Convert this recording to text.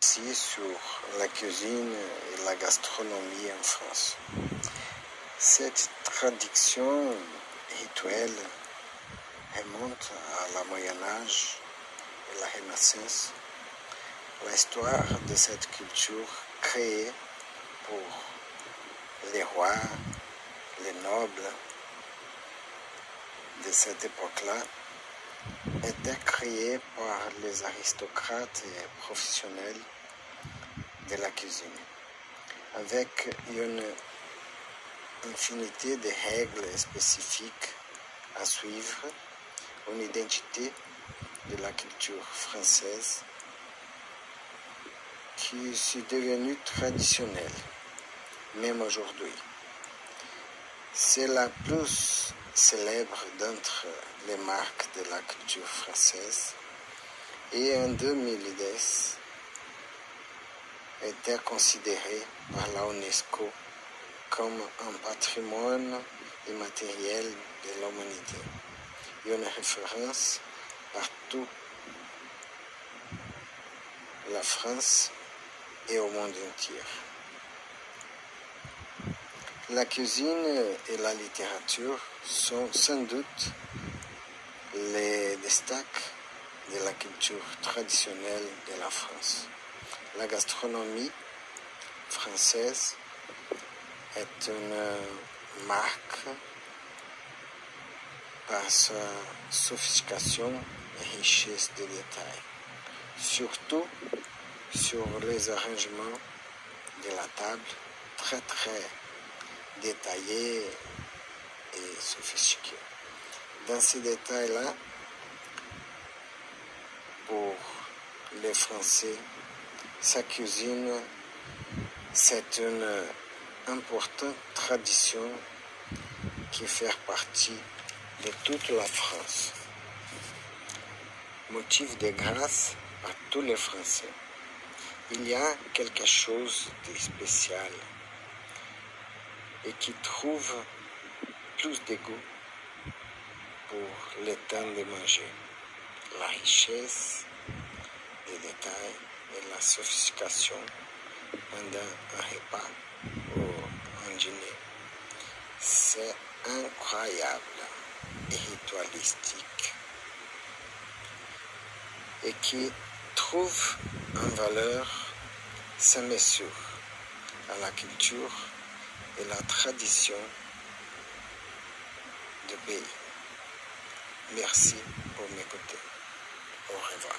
sur la cuisine et la gastronomie en France. Cette tradition rituelle remonte à la Moyen Âge et la Renaissance. L'histoire de cette culture créée pour les rois, les nobles de cette époque-là était créée par les aristocrates et professionnels de la cuisine, avec une infinité de règles spécifiques à suivre, une identité de la culture française qui est devenue traditionnelle, même aujourd'hui. C'est la plus célèbre d'entre les marques de la culture française. Et en 2010 était considérée par la UNESCO comme un patrimoine immatériel de l'humanité. Et une référence partout. La France et au monde entier. La cuisine et la littérature sont sans doute les destacs de la culture traditionnelle de la France. La gastronomie française est une marque par sa sophistication et richesse de détails, surtout sur les arrangements de la table très très détaillés et sophistiqués. Dans ces détails-là, pour les Français, sa cuisine, c'est une importante tradition qui fait partie de toute la France. Motif de grâce à tous les Français. Il y a quelque chose de spécial et qui trouve plus de goût pour le temps de manger. La richesse des détails et la sophistication pendant un repas ou un dîner. C'est incroyable et ritualistique et qui trouve en valeur sans mesure à la culture et la tradition du pays. Merci pour m'écouter. Au revoir.